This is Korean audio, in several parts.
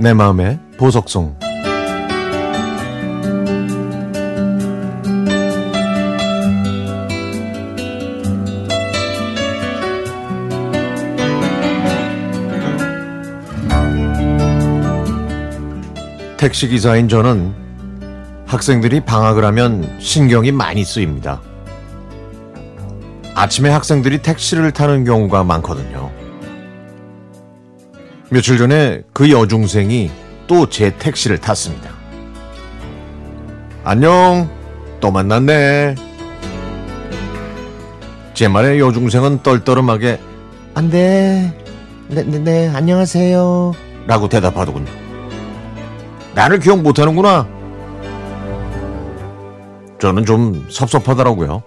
내 마음의 보석송 택시기사인 저는 학생들이 방학을 하면 신경이 많이 쓰입니다. 아침에 학생들이 택시를 타는 경우가 많거든요. 며칠 전에 그 여중생이 또 제 택시를 탔습니다. 안녕, 또 만났네. 제 말에 여중생은 떨떠름하게 안 돼. 네, 네, 네, 안녕하세요. 라고 대답하더군요. 나를 기억 못하는구나. 저는 좀 섭섭하더라고요.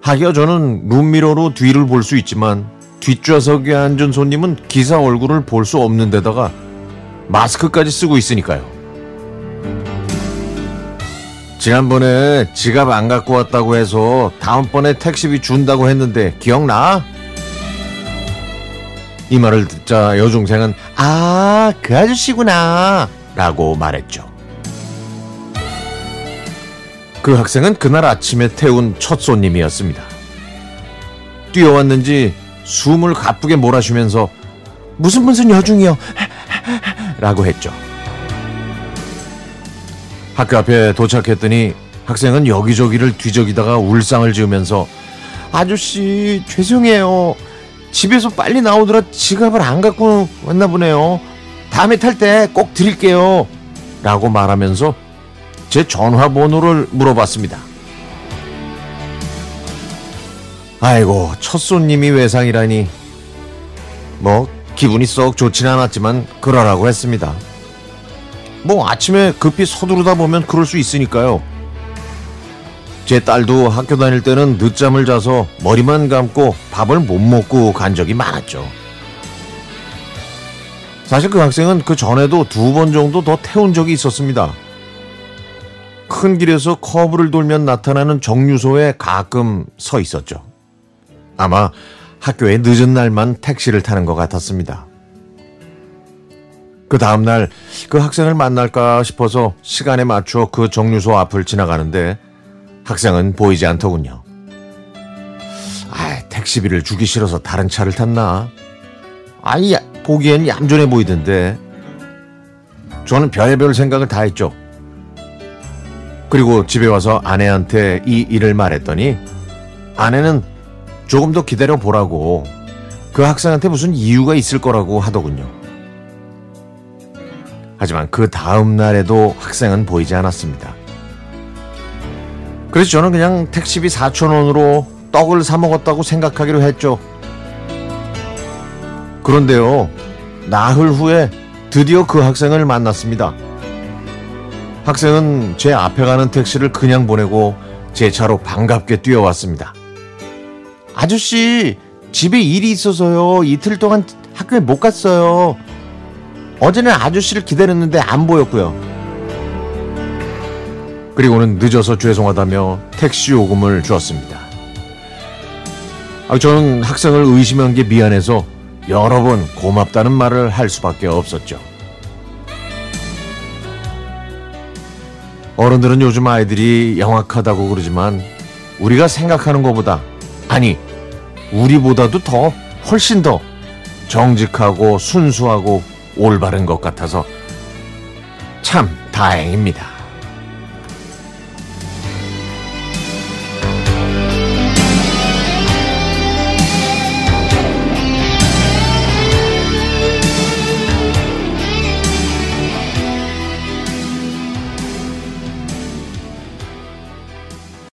하기야 저는 룸미러로 뒤를 볼 수 있지만 뒷좌석에 앉은 손님은 기사 얼굴을 볼 수 없는 데다가 마스크까지 쓰고 있으니까요. 지난번에 지갑 안 갖고 왔다고 해서 다음번에 택시비 준다고 했는데 기억나? 이 말을 듣자 여중생은 아, 그 아저씨구나 라고 말했죠. 그 학생은 그날 아침에 태운 첫 손님이었습니다. 뛰어왔는지 숨을 가쁘게 몰아쉬면서 무슨 무슨 여중이요 라고 했죠. 학교 앞에 도착했더니 학생은 여기저기를 뒤적이다가 울상을 지으면서 아저씨 죄송해요. 집에서 빨리 나오느라 지갑을 안 갖고 왔나 보네요. 다음에 탈 때 꼭 드릴게요. 라고 말하면서 제 전화번호를 물어봤습니다. 아이고, 첫 손님이 외상이라니. 뭐, 기분이 썩 좋진 않았지만, 그러라고 했습니다. 뭐, 아침에 급히 서두르다 보면 그럴 수 있으니까요. 제 딸도 학교 다닐 때는 늦잠을 자서 머리만 감고 밥을 못 먹고 간 적이 많았죠. 사실 그 학생은 그 전에도 두 번 정도 더 태운 적이 있었습니다. 큰 길에서 커브를 돌면 나타나는 정류소에 가끔 서 있었죠. 아마 학교에 늦은 날만 택시를 타는 것 같았습니다. 그 다음날 그 학생을 만날까 싶어서 시간에 맞춰 그 정류소 앞을 지나가는데 학생은 보이지 않더군요. 아, 택시비를 주기 싫어서 다른 차를 탔나? 아니, 보기엔 얌전해 보이던데. 저는 별의별 생각을 다 했죠. 그리고 집에 와서 아내한테 이 일을 말했더니 아내는 조금 더 기다려 보라고 그 학생한테 무슨 이유가 있을 거라고 하더군요. 하지만 그 다음 날에도 학생은 보이지 않았습니다. 그래서 저는 그냥 택시비 4천원으로 떡을 사 먹었다고 생각하기로 했죠. 그런데요, 나흘 후에 드디어 그 학생을 만났습니다. 학생은 제 앞에 가는 택시를 그냥 보내고 제 차로 반갑게 뛰어왔습니다. 아저씨, 집에 일이 있어서요. 이틀 동안 학교에 못 갔어요. 어제는 아저씨를 기다렸는데 안 보였고요. 그리고는 늦어서 죄송하다며 택시 요금을 주었습니다. 아, 저는 학생을 의심한 게 미안해서 여러 번 고맙다는 말을 할 수밖에 없었죠. 어른들은 요즘 아이들이 영악하다고 그러지만 우리가 생각하는 것보다 아니 우리보다도 더 훨씬 더 정직하고 순수하고 올바른 것 같아서 참 다행입니다.